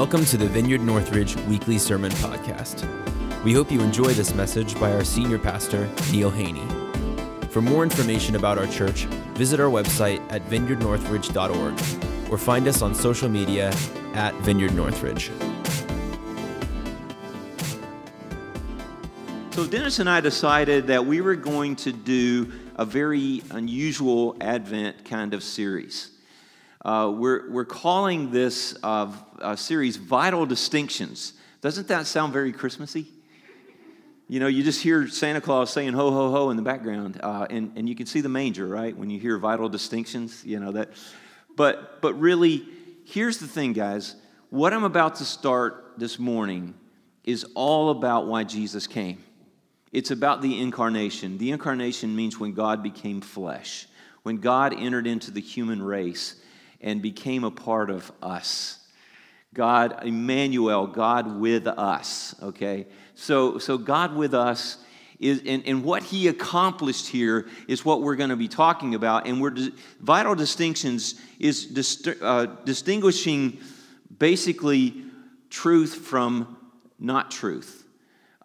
Welcome to the Vineyard Northridge Weekly Sermon Podcast. We hope you enjoy this message by our senior pastor, Neil Haney. For more information about our church, visit our website at vineyardnorthridge.org or find us on social media at Vineyard Northridge. So, Dennis and I decided that we were going to do a very unusual Advent kind of series. Uh, we're, we're calling this uh, series Vital Distinctions. Doesn't that sound very Christmassy? You know, you just hear Santa Claus saying ho, ho, ho in the background, uh, and, and you can see the manger, right? When you hear vital distinctions, you know that. But, but really, here's the thing, guys. What I'm about to start this morning is all about why Jesus came. It's about the incarnation. The incarnation means when God became flesh, when God entered into the human race and became a part of us. God, Emmanuel, God with us, okay? So, so God with us is, and, and what he accomplished here is what we're going to be talking about. And we're, vital distinctions is dist, uh, distinguishing basically truth from not truth,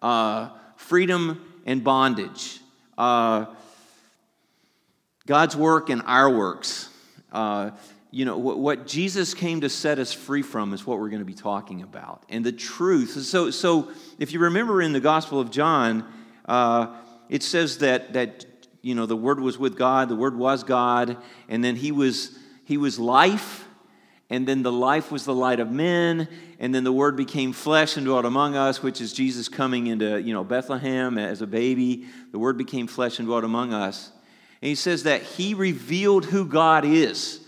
uh, freedom and bondage, uh, God's work and our works. You know, what, what, Jesus came to set us free from is what we're going to be talking about. And the truth. So, so if you remember in the Gospel of John, uh, it says that, that, you know, the Word was with God, the Word was God, and then He was, he was life, and then the life was the light of men, and then the Word became flesh and dwelt among us, which is Jesus coming into, you know, Bethlehem as a baby. The Word became flesh and dwelt among us. And He says that He revealed who God is.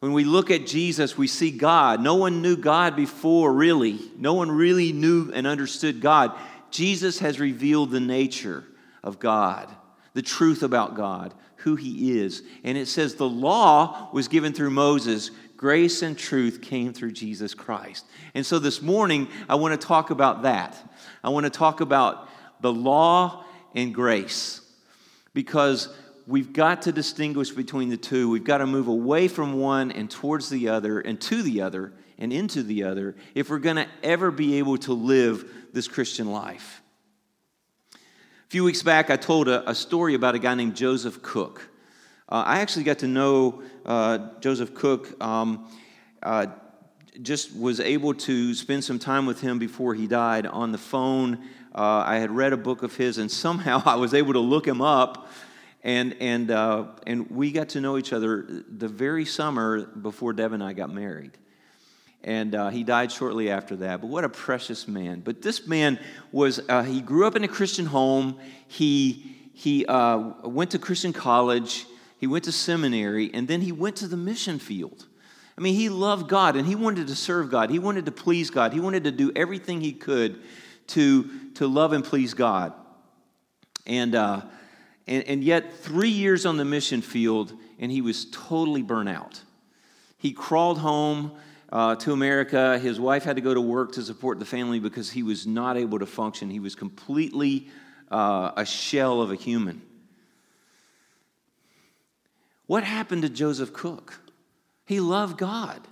When we look at Jesus, we see God. No one knew God before, really. No one really knew and understood God. Jesus has revealed the nature of God, the truth about God, who He is. And it says the law was given through Moses, grace and truth came through Jesus Christ. And so this morning, I want to talk about that. I want to talk about the law and grace because we've got to distinguish between the two. We've got to move away from one and towards the other and to the other and into the other if we're going to ever be able to live this Christian life. A few weeks back, I told a, a story about a guy named Joseph Cooke. Uh, I actually got to know uh, Joseph Cooke. Um, uh, just was able to spend some time with him before he died on the phone. Uh, I had read a book of his, and somehow I was able to look him up and, and, uh, and we got to know each other the very summer before Deb and I got married. And uh, he died shortly after that. But what a precious man. But this man was, uh, he grew up in a Christian home. He, he uh, went to Christian college. He went to seminary. And then he went to the mission field. I mean, he loved God and he wanted to serve God. He wanted to please God. He wanted to do everything he could to, to love and please God. And, uh, and, and yet, three years on the mission field, and he was totally burnt out. He crawled home uh, to America. His wife had to go to work to support the family because he was not able to function. He was completely uh, a shell of a human. What happened to Joseph Cooke? He loved God.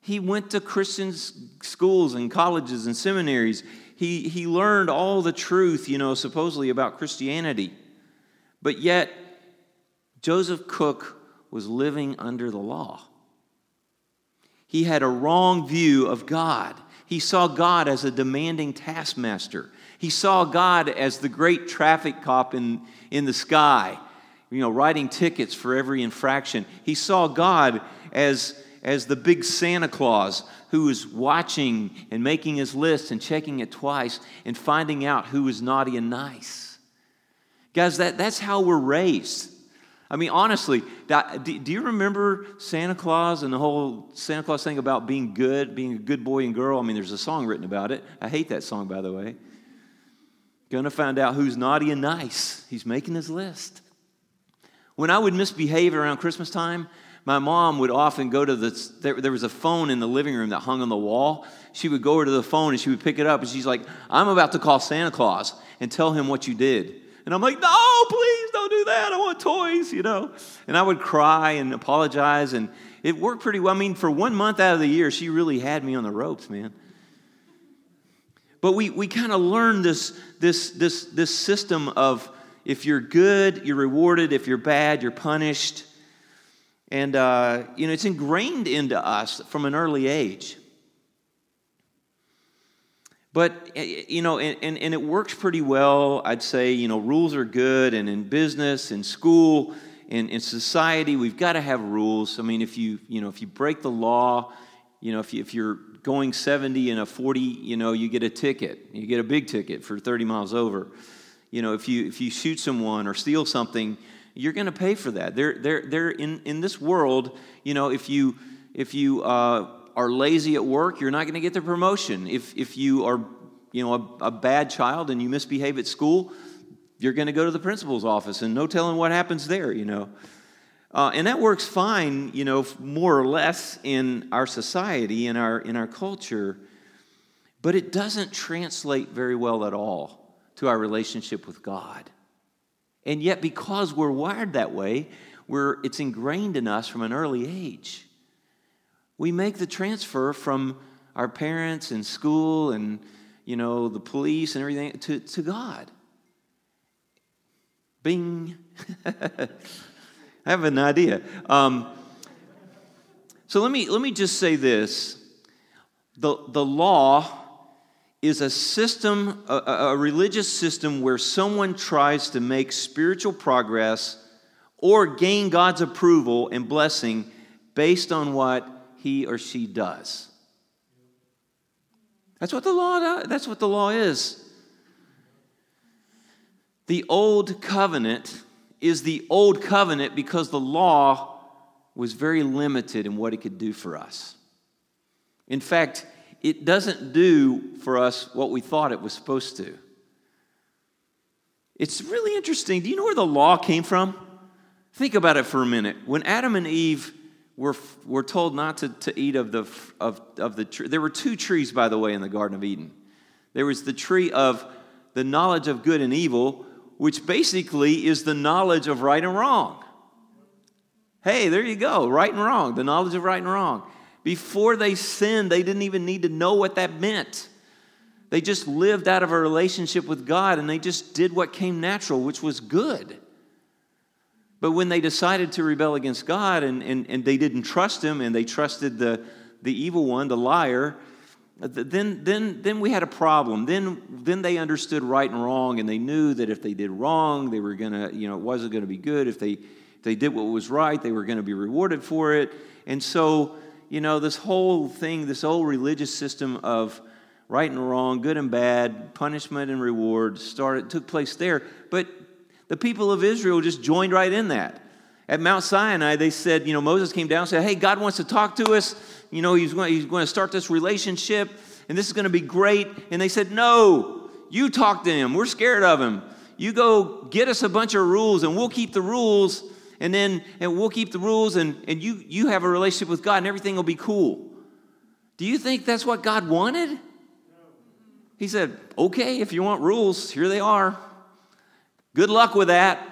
He went to Christian schools and colleges and seminaries. He, he learned all the truth, you know, supposedly about Christianity. But yet, Joseph Cooke was living under the law. He had a wrong view of God. He saw God as a demanding taskmaster. He saw God as the great traffic cop in, in the sky, you know, writing tickets for every infraction. He saw God as, as the big Santa Claus who was watching and making his list and checking it twice and finding out who was naughty and nice. Guys, that, that's how we're raised. I mean, honestly, do, do, you remember Santa Claus and the whole Santa Claus thing about being good, being a good boy and girl? I mean, there's a song written about it. I hate that song, by the way. Gonna find out who's naughty and nice. He's making his list. When I would misbehave around Christmas time, my mom would often go to the, there, there was a phone in the living room that hung on the wall. She would go over to the phone and she would pick it up and she's like, I'm about to call Santa Claus and tell him what you did. And I'm like, no, please don't do that. I want toys, you know. And I would cry and apologize. And it worked pretty well. I mean, for one month out of the year, she really had me on the ropes, man. But we, we kind of learned this, this, this, this system of if you're good, you're rewarded. If you're bad, you're punished. And, uh, you know, it's ingrained into us from an early age. But, eh, you know, and, and, and, it works pretty well. I'd say, you know, rules are good, and in business, in school, in, in society, we've got to have rules. I mean, if you, you know, if you break the law, you know, if, you, if you're going 70 in a 40, you know, you get a ticket. You get a big ticket for 30 miles over. You know, if you, if you shoot someone or steal something, you're going to pay for that. They're, they're, they're in, in this world, you know, if you, if you uh, are lazy at work, you're not going to get the promotion. If, if you are you know, a, a bad child and you misbehave at school, you're going to go to the principal's office and no telling what happens there, you know. Uh, and that works fine, you know, more or less in our society, in our, in our culture, but it doesn't translate very well at all to our relationship with God. And yet, because we're wired that way, we're, it's ingrained in us from an early age we make the transfer from our parents and school and you know the police and everything to, to god. Bing. I have an idea. Um, so let me let me just say this. The, the law is a system a, a religious system where someone tries to make spiritual progress or gain god's approval and blessing based on what he or she does. That's what the law does. That's what the law is. The old covenant is the old covenant because the law was very limited in what it could do for us. In fact, it doesn't do for us what we thought it was supposed to. It's really interesting. Do you know where the law came from? Think about it for a minute. When Adam and Eve we're, we're told not to, to eat of the, of, of the tree. There were two trees, by the way, in the Garden of Eden. There was the tree of the knowledge of good and evil, which basically is the knowledge of right and wrong. Hey, there you go, right and wrong, the knowledge of right and wrong. Before they sinned, they didn't even need to know what that meant. They just lived out of a relationship with God and they just did what came natural, which was good. But when they decided to rebel against God and, and, and they didn't trust Him and they trusted the, the evil one, the liar, then, then, then we had a problem. Then, then they understood right and wrong and they knew that if they did wrong, they were to, you know, it wasn't going to be good. If they, if they did what was right, they were going to be rewarded for it. And so, you know, this whole thing, this whole religious system of right and wrong, good and bad, punishment and reward started, took place there. But the people of Israel just joined right in that. At Mount Sinai, they said, you know, Moses came down and said, hey, God wants to talk to us. You know, he's going, he's going to start this relationship, and this is going to be great. And they said, no, you talk to him. We're scared of him. You go get us a bunch of rules, and we'll keep the rules, and then and we'll keep the rules, and, and you, you have a relationship with God, and everything will be cool. Do you think that's what God wanted? He said, okay, if you want rules, here they are. Good luck with that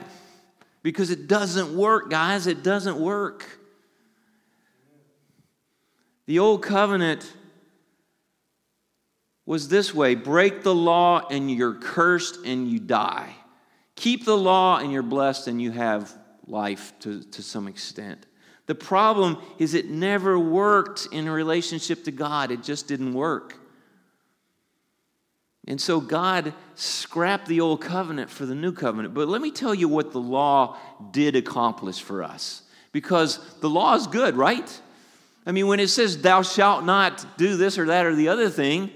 because it doesn't work, guys. It doesn't work. The old covenant was this way break the law and you're cursed and you die. Keep the law and you're blessed and you have life to, to some extent. The problem is it never worked in a relationship to God, it just didn't work. And so God scrapped the old covenant for the new covenant. But let me tell you what the law did accomplish for us. Because the law is good, right? I mean, when it says, thou shalt not do this or that or the other thing,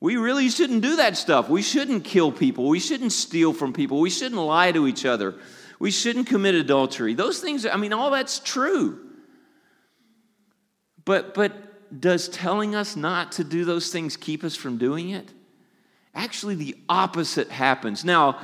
we really shouldn't do that stuff. We shouldn't kill people. We shouldn't steal from people. We shouldn't lie to each other. We shouldn't commit adultery. Those things, I mean, all that's true. But, but does telling us not to do those things keep us from doing it? Actually, the opposite happens. Now,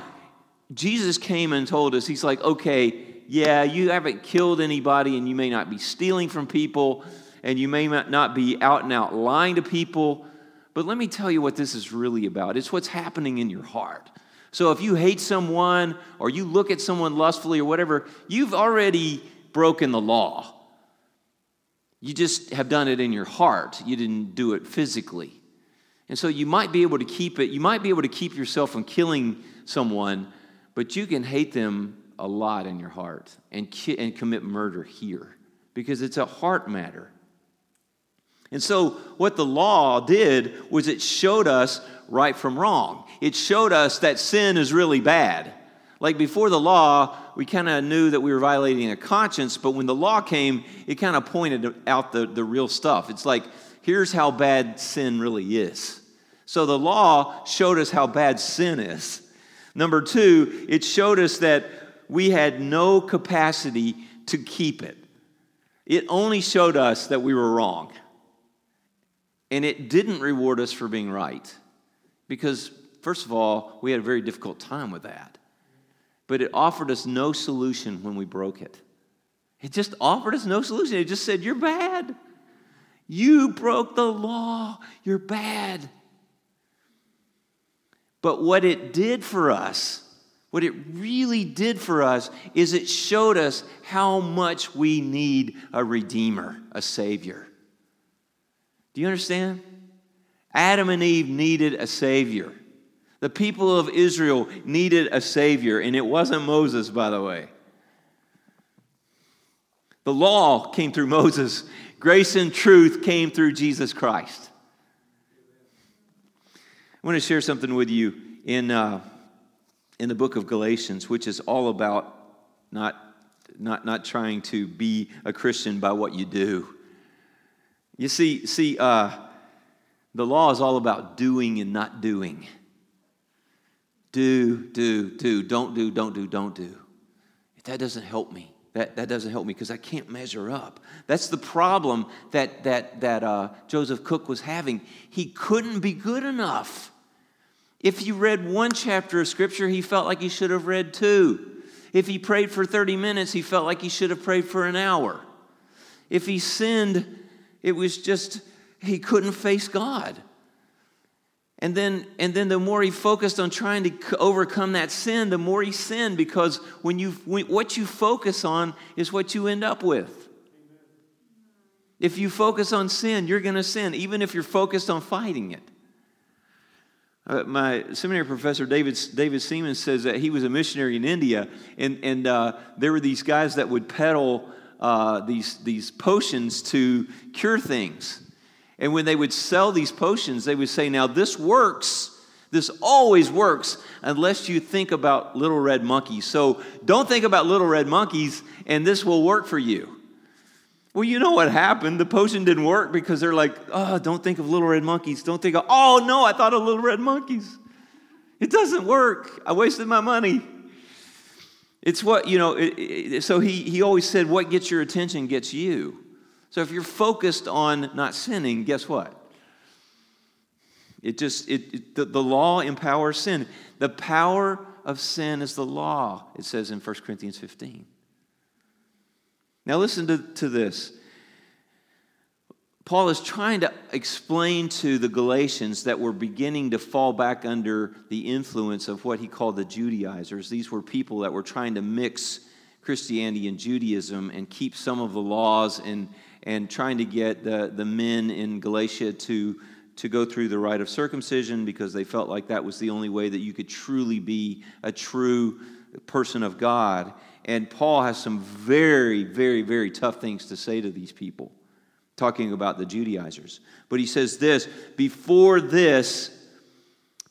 Jesus came and told us, He's like, okay, yeah, you haven't killed anybody, and you may not be stealing from people, and you may not be out and out lying to people. But let me tell you what this is really about it's what's happening in your heart. So if you hate someone, or you look at someone lustfully, or whatever, you've already broken the law. You just have done it in your heart, you didn't do it physically. And so you might be able to keep it, you might be able to keep yourself from killing someone, but you can hate them a lot in your heart and, ki- and commit murder here because it's a heart matter. And so, what the law did was it showed us right from wrong. It showed us that sin is really bad. Like before the law, we kind of knew that we were violating a conscience, but when the law came, it kind of pointed out the, the real stuff. It's like, here's how bad sin really is. So the law showed us how bad sin is. Number two, it showed us that we had no capacity to keep it. It only showed us that we were wrong. And it didn't reward us for being right. Because, first of all, we had a very difficult time with that. But it offered us no solution when we broke it. It just offered us no solution. It just said, You're bad. You broke the law. You're bad. But what it did for us, what it really did for us, is it showed us how much we need a Redeemer, a Savior. Do you understand? Adam and Eve needed a Savior. The people of Israel needed a Savior, and it wasn't Moses, by the way. The law came through Moses, grace and truth came through Jesus Christ. I want to share something with you in, uh, in the book of Galatians, which is all about not, not, not trying to be a Christian by what you do. You see, see uh, the law is all about doing and not doing. Do, do, do, don't do, don't do, don't do. If that doesn't help me. That, that doesn't help me because I can't measure up. That's the problem that, that, that uh, Joseph Cooke was having. He couldn't be good enough. If he read one chapter of Scripture, he felt like he should have read two. If he prayed for 30 minutes, he felt like he should have prayed for an hour. If he sinned, it was just, he couldn't face God. And then, and then the more he focused on trying to overcome that sin, the more he sinned because when you, when, what you focus on is what you end up with. If you focus on sin, you're going to sin, even if you're focused on fighting it. Uh, my seminary professor, David, David Seamands, says that he was a missionary in India, and, and uh, there were these guys that would peddle uh, these, these potions to cure things. And when they would sell these potions, they would say, Now, this works. This always works unless you think about little red monkeys. So don't think about little red monkeys, and this will work for you. Well, you know what happened. The potion didn't work because they're like, oh, don't think of little red monkeys. Don't think of, oh, no, I thought of little red monkeys. It doesn't work. I wasted my money. It's what, you know, it, it, so he, he always said, what gets your attention gets you. So if you're focused on not sinning, guess what? It just, it, it the, the law empowers sin. The power of sin is the law, it says in 1 Corinthians 15. Now, listen to, to this. Paul is trying to explain to the Galatians that were beginning to fall back under the influence of what he called the Judaizers. These were people that were trying to mix Christianity and Judaism and keep some of the laws and, and trying to get the, the men in Galatia to, to go through the rite of circumcision because they felt like that was the only way that you could truly be a true person of God. And Paul has some very, very, very tough things to say to these people, talking about the Judaizers. But he says this before this,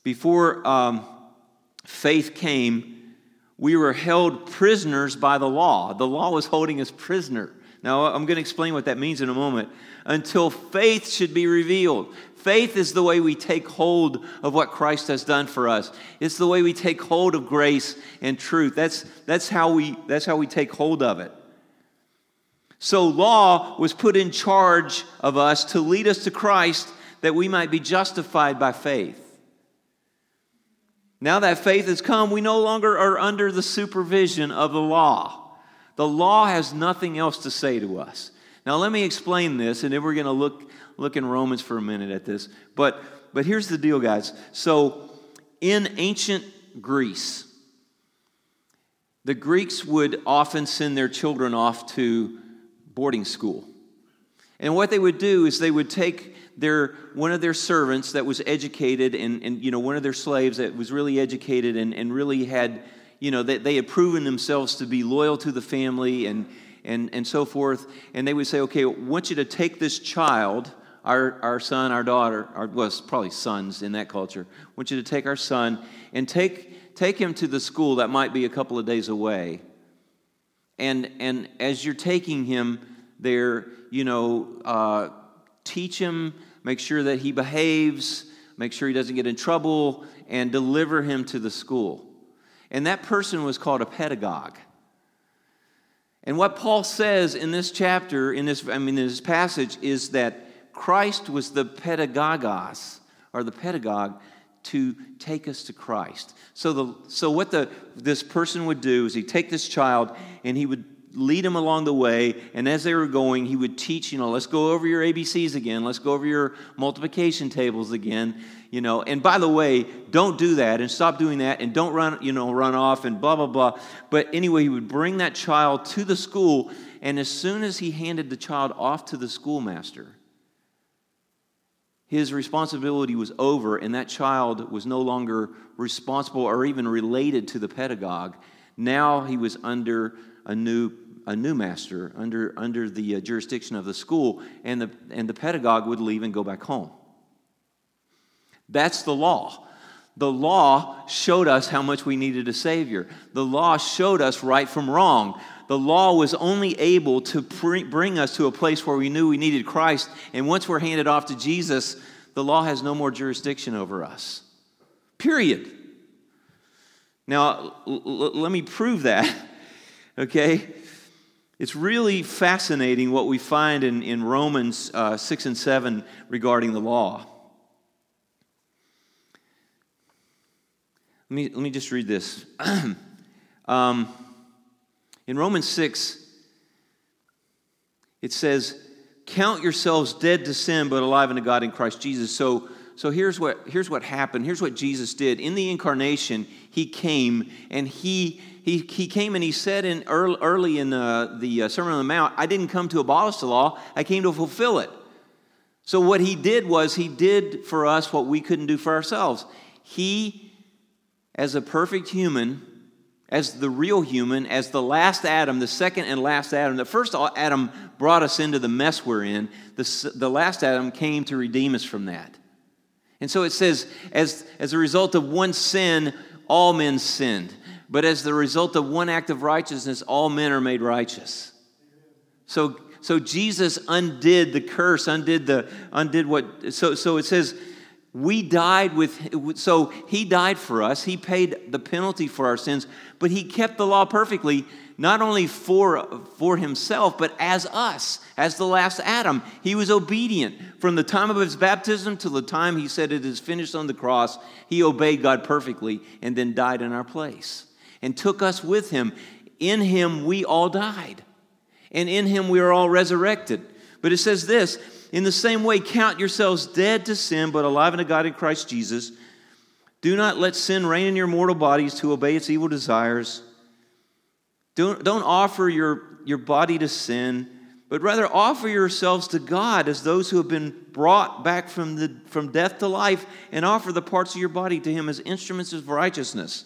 before um, faith came, we were held prisoners by the law. The law was holding us prisoner. Now, I'm going to explain what that means in a moment. Until faith should be revealed. Faith is the way we take hold of what Christ has done for us. It's the way we take hold of grace and truth. That's, that's, how, we, that's how we take hold of it. So, law was put in charge of us to lead us to Christ that we might be justified by faith. Now that faith has come, we no longer are under the supervision of the law. The law has nothing else to say to us. Now, let me explain this, and then we're going to look look in Romans for a minute at this. But, but here's the deal, guys. So, in ancient Greece, the Greeks would often send their children off to boarding school. And what they would do is they would take their one of their servants that was educated and, and you know one of their slaves that was really educated and, and really had you know they, they had proven themselves to be loyal to the family and and and so forth and they would say okay i want you to take this child our, our son our daughter our, well probably sons in that culture I want you to take our son and take take him to the school that might be a couple of days away and and as you're taking him there you know uh, teach him, make sure that he behaves, make sure he doesn't get in trouble, and deliver him to the school. And that person was called a pedagogue. And what Paul says in this chapter, in this, I mean, in this passage, is that Christ was the pedagogos, or the pedagogue, to take us to Christ. So, the, so what the, this person would do is he'd take this child and he would lead him along the way. And as they were going, he would teach, you know, let's go over your ABCs again. Let's go over your multiplication tables again. You know, and by the way, don't do that and stop doing that and don't run, you know, run off and blah, blah, blah. But anyway, he would bring that child to the school. And as soon as he handed the child off to the schoolmaster, his responsibility was over, and that child was no longer responsible or even related to the pedagogue. Now he was under a new a new master under, under the uh, jurisdiction of the school, and the, and the pedagogue would leave and go back home. That's the law. The law showed us how much we needed a Savior. The law showed us right from wrong. The law was only able to bring us to a place where we knew we needed Christ. And once we're handed off to Jesus, the law has no more jurisdiction over us. Period. Now, l- l- let me prove that. okay? It's really fascinating what we find in, in Romans uh, 6 and 7 regarding the law. Let me, let me just read this. um, in Romans 6, it says, Count yourselves dead to sin, but alive unto God in Christ Jesus. So, so here's, what, here's what happened. Here's what Jesus did. In the incarnation, he came and he he, he came and he said in early, early in uh, the uh, Sermon on the Mount, I didn't come to abolish the law, I came to fulfill it. So what he did was he did for us what we couldn't do for ourselves. He, as a perfect human, as the real human, as the last Adam, the second and last Adam. The first Adam brought us into the mess we're in. The, the last Adam came to redeem us from that. And so it says, as, as a result of one sin, all men sinned. But as the result of one act of righteousness, all men are made righteous. So, so Jesus undid the curse, undid the undid what so so it says we died with so he died for us he paid the penalty for our sins but he kept the law perfectly not only for for himself but as us as the last adam he was obedient from the time of his baptism till the time he said it is finished on the cross he obeyed god perfectly and then died in our place and took us with him. In him we all died, and in him we are all resurrected. But it says this in the same way, count yourselves dead to sin, but alive unto God in Christ Jesus. Do not let sin reign in your mortal bodies to obey its evil desires. Don't, don't offer your, your body to sin, but rather offer yourselves to God as those who have been brought back from, the, from death to life, and offer the parts of your body to Him as instruments of righteousness.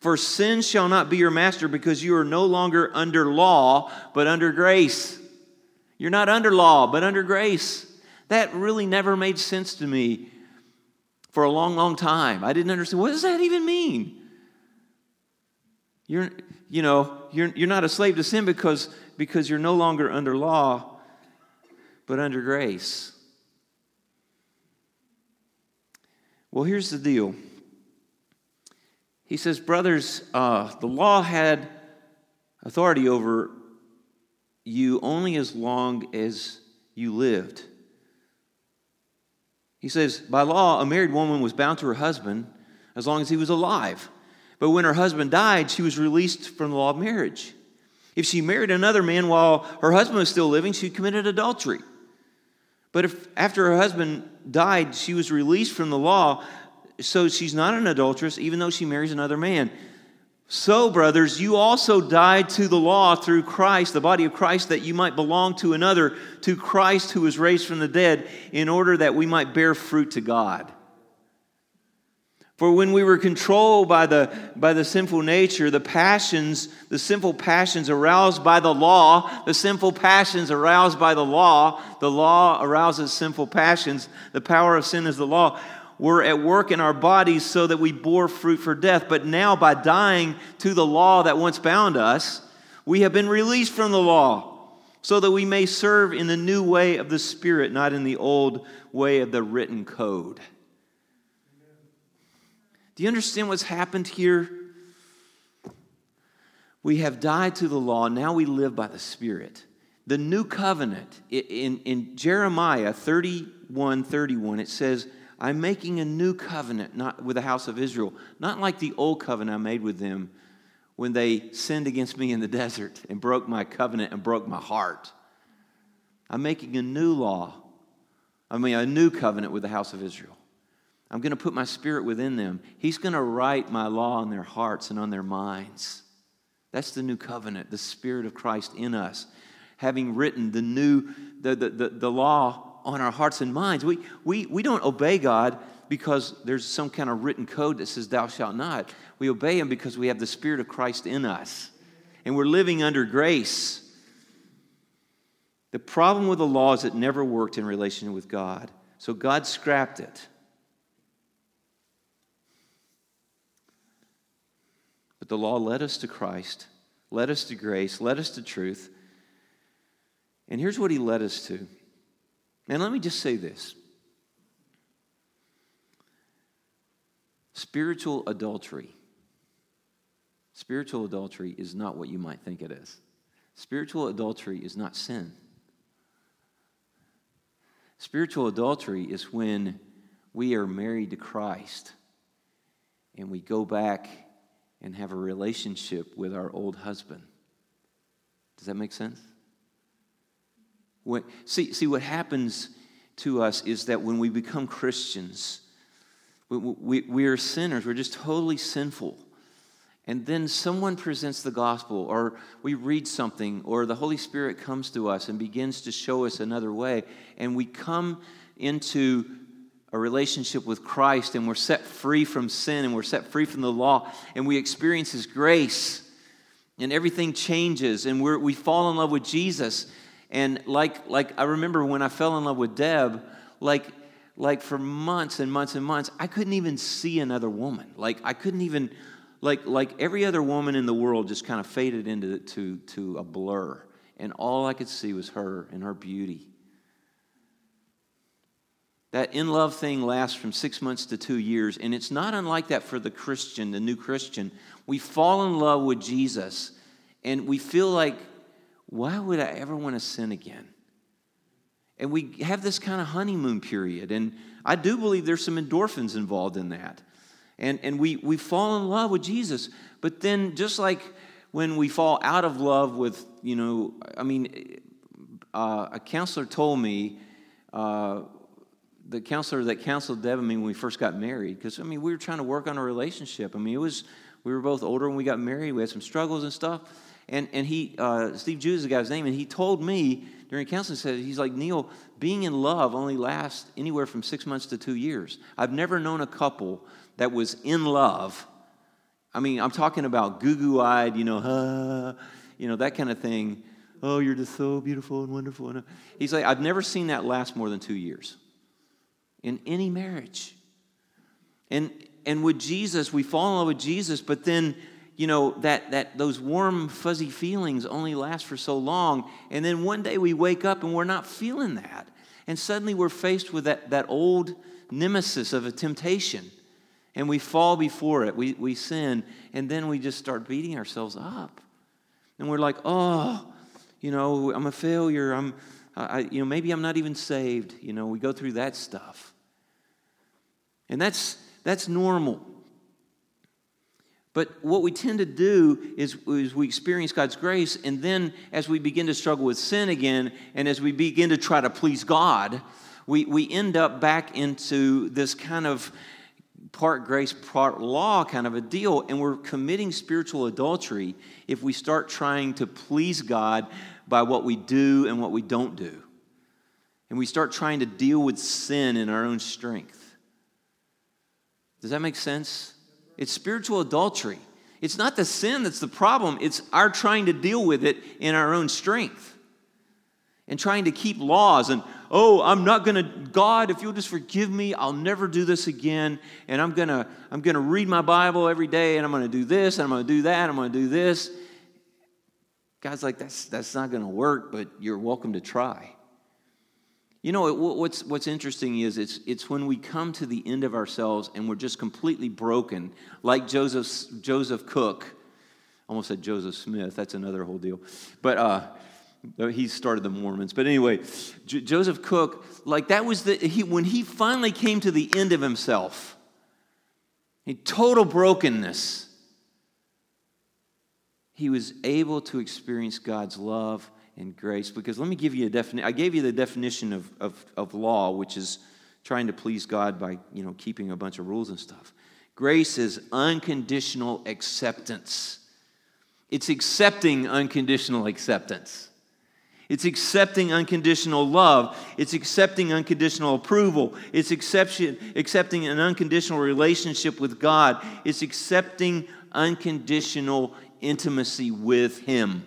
For sin shall not be your master because you are no longer under law, but under grace. You're not under law, but under grace. That really never made sense to me for a long, long time. I didn't understand. What does that even mean? You're, you know, you're, you're not a slave to sin because, because you're no longer under law, but under grace. Well, here's the deal. He says, Brothers, uh, the law had authority over you only as long as you lived. He says, By law, a married woman was bound to her husband as long as he was alive. But when her husband died, she was released from the law of marriage. If she married another man while her husband was still living, she committed adultery. But if after her husband died, she was released from the law, so she's not an adulteress, even though she marries another man. So, brothers, you also died to the law through Christ, the body of Christ, that you might belong to another, to Christ who was raised from the dead, in order that we might bear fruit to God. For when we were controlled by the, by the sinful nature, the passions, the sinful passions aroused by the law, the sinful passions aroused by the law, the law arouses sinful passions, the power of sin is the law, were at work in our bodies so that we bore fruit for death. But now, by dying to the law that once bound us, we have been released from the law so that we may serve in the new way of the Spirit, not in the old way of the written code. Do you understand what's happened here? We have died to the law, now we live by the Spirit. The new covenant, in, in Jeremiah 31 31, it says, I'm making a new covenant not with the house of Israel, not like the old covenant I made with them when they sinned against me in the desert and broke my covenant and broke my heart. I'm making a new law, I mean, a new covenant with the house of Israel. I'm going to put my spirit within them. He's going to write my law on their hearts and on their minds. That's the new covenant, the spirit of Christ in us, having written the new, the, the, the, the law on our hearts and minds. We, we, we don't obey God because there's some kind of written code that says, Thou shalt not. We obey Him because we have the Spirit of Christ in us. And we're living under grace. The problem with the law is it never worked in relation with God. So God scrapped it. But the law led us to Christ, led us to grace, led us to truth. And here's what he led us to. And let me just say this spiritual adultery. Spiritual adultery is not what you might think it is. Spiritual adultery is not sin. Spiritual adultery is when we are married to Christ and we go back and have a relationship with our old husband. Does that make sense? When, see, see, what happens to us is that when we become Christians, we, we, we are sinners. We're just totally sinful. And then someone presents the gospel, or we read something, or the Holy Spirit comes to us and begins to show us another way. And we come into a relationship with Christ and we're set free from sin and we're set free from the law and we experience His grace and everything changes and we we fall in love with Jesus. And like, like I remember when I fell in love with Deb, like, like for months and months and months, I couldn't even see another woman. Like I couldn't even, like, like every other woman in the world just kind of faded into to, to a blur. And all I could see was her and her beauty. That in love thing lasts from six months to two years, and it's not unlike that for the Christian, the new Christian. We fall in love with Jesus, and we feel like, why would I ever want to sin again? And we have this kind of honeymoon period, and I do believe there's some endorphins involved in that. And, and we, we fall in love with Jesus, but then just like when we fall out of love with, you know, I mean, uh, a counselor told me, uh, the counselor that counseled Deb and me when we first got married, because I mean we were trying to work on a relationship. I mean it was we were both older when we got married. We had some struggles and stuff. And and he uh, Steve Jews is the guy's name, and he told me during counseling said he's like Neil, being in love only lasts anywhere from six months to two years. I've never known a couple that was in love. I mean, I'm talking about goo goo eyed, you know, uh, you know that kind of thing. Oh, you're just so beautiful and wonderful. And he's like, I've never seen that last more than two years in any marriage. And, and with Jesus, we fall in love with Jesus, but then, you know, that, that those warm, fuzzy feelings only last for so long. And then one day we wake up and we're not feeling that. And suddenly we're faced with that, that old nemesis of a temptation. And we fall before it. We, we sin. And then we just start beating ourselves up. And we're like, oh, you know, I'm a failure. I'm, I, you know, maybe I'm not even saved. You know, we go through that stuff. And that's, that's normal. But what we tend to do is, is, we experience God's grace, and then as we begin to struggle with sin again, and as we begin to try to please God, we, we end up back into this kind of part grace, part law kind of a deal. And we're committing spiritual adultery if we start trying to please God by what we do and what we don't do. And we start trying to deal with sin in our own strength. Does that make sense? It's spiritual adultery. It's not the sin that's the problem, it's our trying to deal with it in our own strength. And trying to keep laws and oh i'm not going to god if you'll just forgive me i'll never do this again and i'm going to i'm going to read my bible every day and i'm going to do this and i'm going to do that i'm going to do this. God's like that's that's not going to work but you're welcome to try you know what's what's interesting is it's it's when we come to the end of ourselves and we're just completely broken like joseph joseph cooke almost said joseph smith that's another whole deal but uh he started the Mormons. But anyway, J- Joseph Cooke, like that was the, he, when he finally came to the end of himself, a total brokenness, he was able to experience God's love and grace. Because let me give you a definition. I gave you the definition of, of, of law, which is trying to please God by, you know, keeping a bunch of rules and stuff. Grace is unconditional acceptance. It's accepting unconditional acceptance. It's accepting unconditional love. It's accepting unconditional approval. It's accepting, accepting an unconditional relationship with God. It's accepting unconditional intimacy with Him.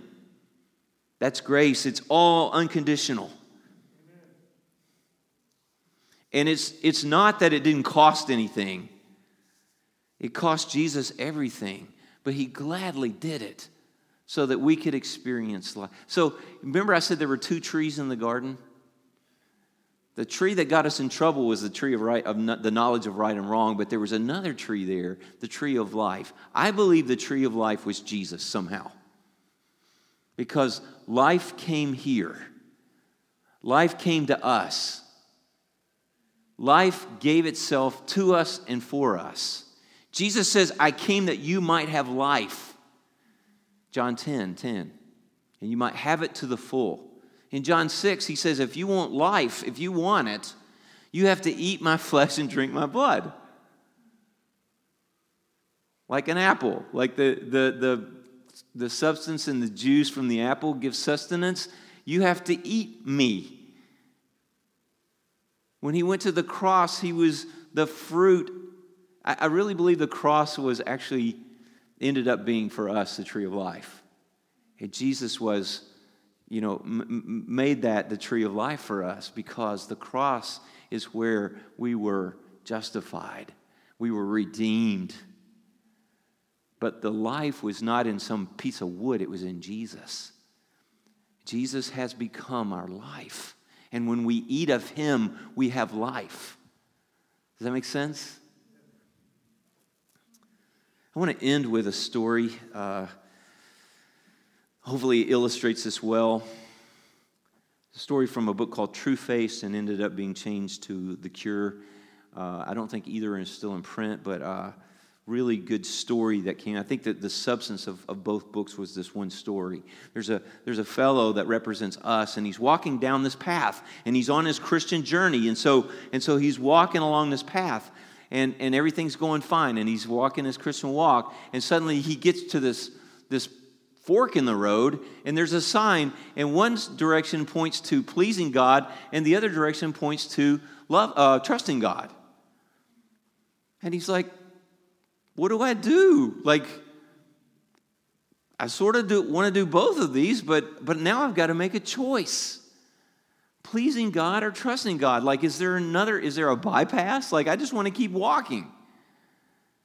That's grace. It's all unconditional. And it's, it's not that it didn't cost anything, it cost Jesus everything, but He gladly did it so that we could experience life. So, remember, I said there were two trees in the garden? The tree that got us in trouble was the tree of, right, of the knowledge of right and wrong, but there was another tree there, the tree of life. I believe the tree of life was Jesus somehow. Because life came here, life came to us. Life gave itself to us and for us. Jesus says, I came that you might have life John 10 10. And you might have it to the full. In John 6, he says, If you want life, if you want it, you have to eat my flesh and drink my blood. Like an apple, like the, the, the, the substance and the juice from the apple gives sustenance, you have to eat me. When he went to the cross, he was the fruit. I, I really believe the cross was actually ended up being for us the tree of life. And Jesus was, you know, m- made that the tree of life for us because the cross is where we were justified, we were redeemed. But the life was not in some piece of wood, it was in Jesus. Jesus has become our life. And when we eat of him, we have life. Does that make sense? I want to end with a story. Uh, hopefully, it illustrates this well. a story from a book called TrueFaced and ended up being changed to The Cure. Uh, I don't think either is still in print, but uh, really good story that came. I think that the substance of, of both books was this one story. There's a, there's a fellow that represents us, and he's walking down this path, and he's on his Christian journey. And so, and so he's walking along this path and, and everything's going fine, and he's walking his Christian walk, and suddenly he gets to this, this fork in the road, and there's a sign, and one direction points to pleasing God, and the other direction points to love, uh, trusting God. And he's like, What do I do? Like, I sort of do, want to do both of these, but, but now I've got to make a choice pleasing God or trusting God? Like, is there another, is there a bypass? Like, I just want to keep walking.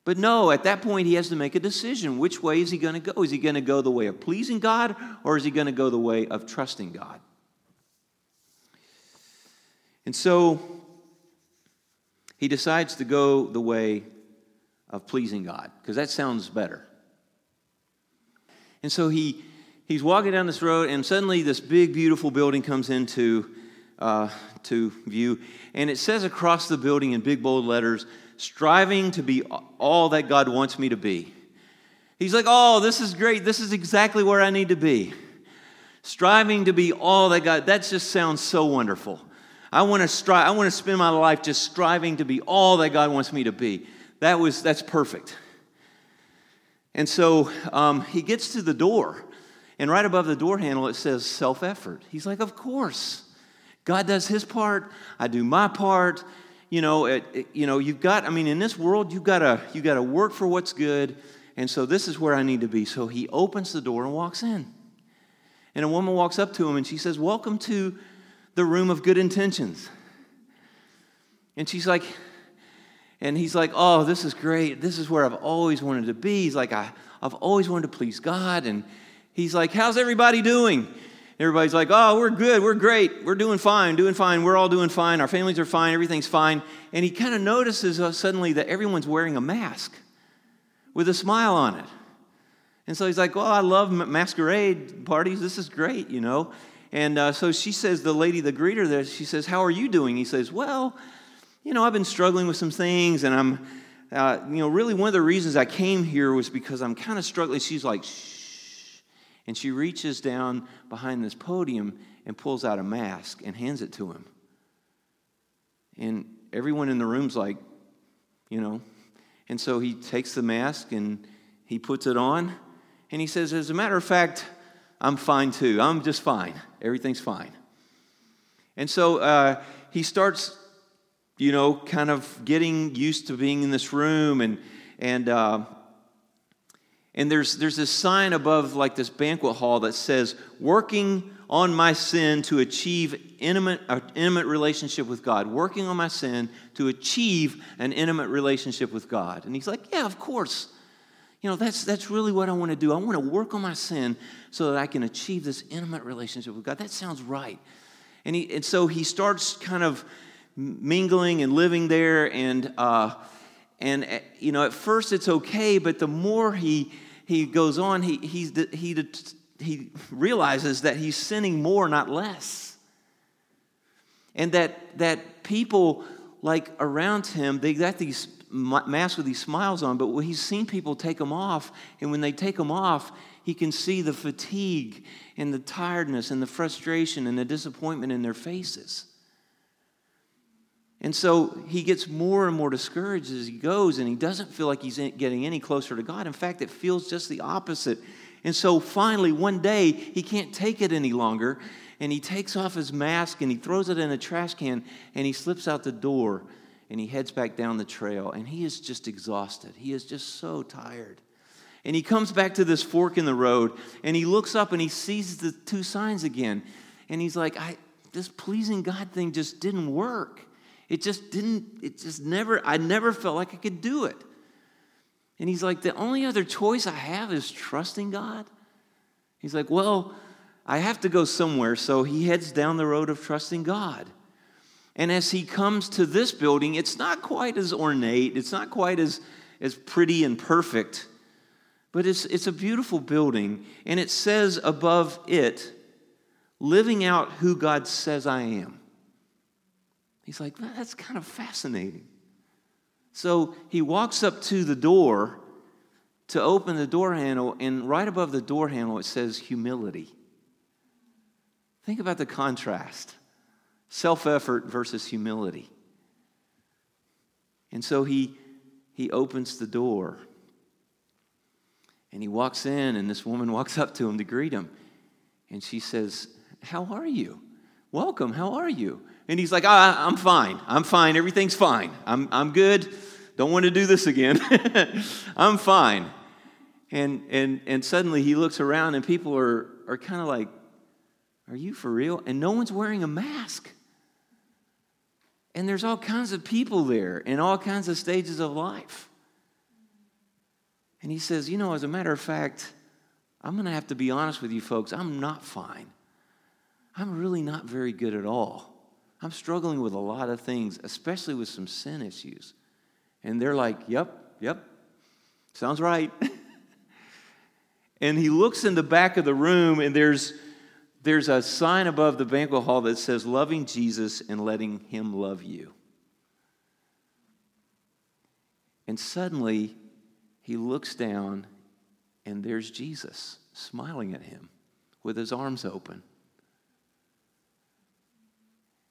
But no, at that point, he has to make a decision. Which way is he going to go? Is he going to go the way of pleasing God or is he going to go the way of trusting God? And so he decides to go the way of pleasing God because that sounds better. And so he, he's walking down this road, and suddenly this big, beautiful building comes into uh, to view. And it says across the building in big bold letters, striving to be all that God wants me to be. He's like, oh, this is great. This is exactly where I need to be. Striving to be all that God, that just sounds so wonderful. I want to strive, I want to spend my life just striving to be all that God wants me to be. That was, that's perfect. And so um, he gets to the door, and right above the door handle it says self effort. He's like, Of course. God does his part, I do my part. You know, it, it, you know, you've got, I mean, in this world, you've got to you got to work for what's good. And so this is where I need to be. So he opens the door and walks in. And a woman walks up to him and she says, Welcome to the room of good intentions. And she's like, and he's like, Oh, this is great. This is where I've always wanted to be. He's like, I, I've always wanted to please God. And he's like, How's everybody doing? Everybody's like, Oh, we're good. We're great. We're doing fine, doing fine. We're all doing fine. Our families are fine. Everything's fine. And he kind of notices uh, suddenly that everyone's wearing a mask with a smile on it. And so he's like, Well, I love masquerade parties. This is great, you know. And uh, so she says, the lady, the greeter there, she says, How are you doing? He says, Well, you know, I've been struggling with some things, and I'm, uh, you know, really one of the reasons I came here was because I'm kind of struggling. She's like, Shh. And she reaches down behind this podium and pulls out a mask and hands it to him. And everyone in the room's like, you know. And so he takes the mask and he puts it on, and he says, As a matter of fact, I'm fine too. I'm just fine. Everything's fine. And so uh, he starts, you know, kind of getting used to being in this room, and and uh, and there's there's this sign above like this banquet hall that says, "Working on my sin to achieve intimate intimate relationship with God. Working on my sin to achieve an intimate relationship with God." And he's like, "Yeah, of course." You know, that's, that's really what I want to do. I want to work on my sin so that I can achieve this intimate relationship with God. That sounds right. And, he, and so he starts kind of mingling and living there. And, uh, and uh, you know, at first it's okay, but the more he, he goes on, he, he, he realizes that he's sinning more, not less. And that, that people like around him, they got these masks with these smiles on, but he's seen people take them off, and when they take them off, he can see the fatigue and the tiredness and the frustration and the disappointment in their faces. And so he gets more and more discouraged as he goes, and he doesn't feel like he's getting any closer to God. In fact, it feels just the opposite. And so finally, one day, he can't take it any longer, and he takes off his mask and he throws it in a trash can, and he slips out the door and he heads back down the trail and he is just exhausted. He is just so tired. And he comes back to this fork in the road and he looks up and he sees the two signs again. And he's like, I, this pleasing God thing just didn't work. It just didn't, it just never, I never felt like I could do it. And he's like, the only other choice I have is trusting God. He's like, well, I have to go somewhere. So he heads down the road of trusting God. And as he comes to this building, it's not quite as ornate, it's not quite as, as pretty and perfect, but it's, it's a beautiful building. And it says above it, living out who God says I am. He's like, that's kind of fascinating. So he walks up to the door to open the door handle, and right above the door handle it says humility. Think about the contrast self effort versus humility. And so he, he opens the door and he walks in, and this woman walks up to him to greet him. And she says, How are you? Welcome, how are you? And he's like, ah, I'm fine. I'm fine. Everything's fine. I'm, I'm good. Don't want to do this again. I'm fine. And, and, and suddenly he looks around, and people are, are kind of like, Are you for real? And no one's wearing a mask. And there's all kinds of people there in all kinds of stages of life. And he says, You know, as a matter of fact, I'm going to have to be honest with you folks. I'm not fine. I'm really not very good at all. I'm struggling with a lot of things, especially with some sin issues. And they're like, Yep, yep, sounds right. and he looks in the back of the room, and there's there's a sign above the banquet hall that says, Loving Jesus and letting him love you. And suddenly, he looks down, and there's Jesus smiling at him with his arms open.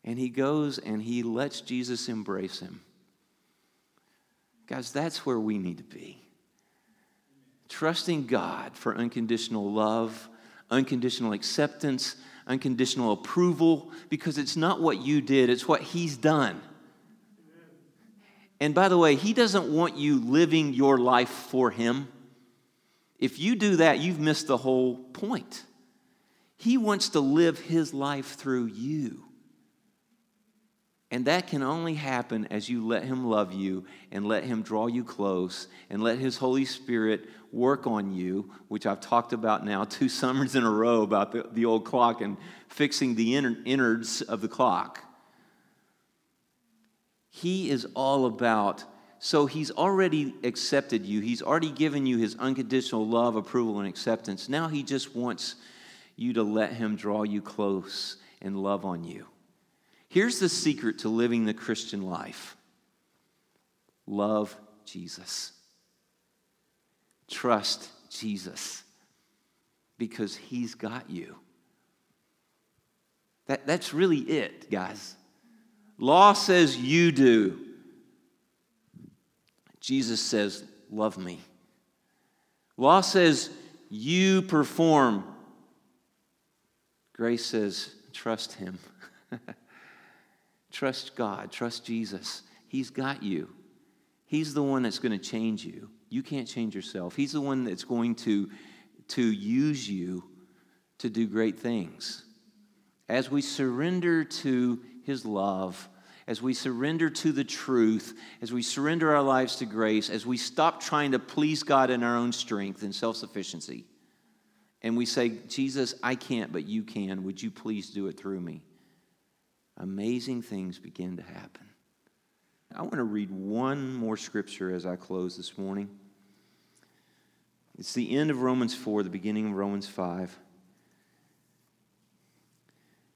And he goes and he lets Jesus embrace him. Guys, that's where we need to be. Trusting God for unconditional love, unconditional acceptance, unconditional approval, because it's not what you did, it's what He's done. And by the way, He doesn't want you living your life for Him. If you do that, you've missed the whole point. He wants to live His life through you. And that can only happen as you let Him love you and let Him draw you close and let His Holy Spirit work on you, which I've talked about now two summers in a row about the, the old clock and fixing the innards of the clock. He is all about, so He's already accepted you, He's already given you His unconditional love, approval, and acceptance. Now He just wants you to let Him draw you close and love on you. Here's the secret to living the Christian life love Jesus. Trust Jesus because he's got you. That, that's really it, guys. Law says you do. Jesus says, Love me. Law says you perform. Grace says, Trust him. Trust God, trust Jesus. He's got you. He's the one that's going to change you. You can't change yourself. He's the one that's going to, to use you to do great things. As we surrender to His love, as we surrender to the truth, as we surrender our lives to grace, as we stop trying to please God in our own strength and self sufficiency, and we say, Jesus, I can't, but you can. Would you please do it through me? Amazing things begin to happen. I want to read one more scripture as I close this morning. It's the end of Romans 4, the beginning of Romans 5.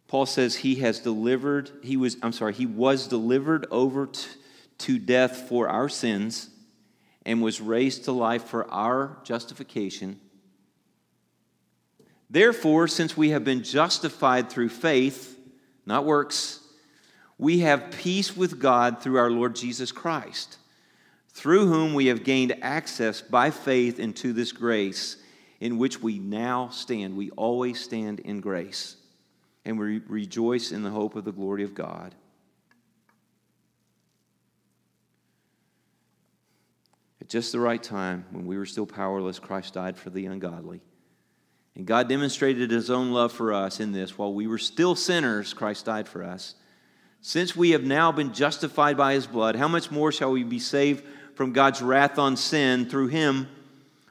Paul says he has delivered, he was, I'm sorry, he was delivered over to, to death for our sins and was raised to life for our justification. Therefore, since we have been justified through faith, not works. We have peace with God through our Lord Jesus Christ, through whom we have gained access by faith into this grace in which we now stand. We always stand in grace, and we rejoice in the hope of the glory of God. At just the right time, when we were still powerless, Christ died for the ungodly. And God demonstrated his own love for us in this. While we were still sinners, Christ died for us. Since we have now been justified by his blood, how much more shall we be saved from God's wrath on sin through him?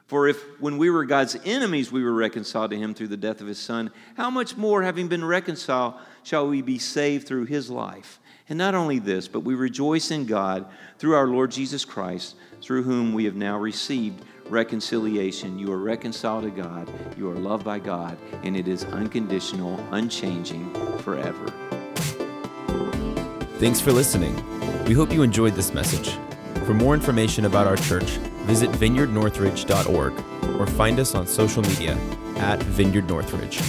For if when we were God's enemies we were reconciled to him through the death of his son, how much more, having been reconciled, shall we be saved through his life? And not only this, but we rejoice in God through our Lord Jesus Christ, through whom we have now received reconciliation. You are reconciled to God, you are loved by God, and it is unconditional, unchanging, forever. Thanks for listening. We hope you enjoyed this message. For more information about our church, visit vineyardnorthridge.org or find us on social media at Vineyard Northridge.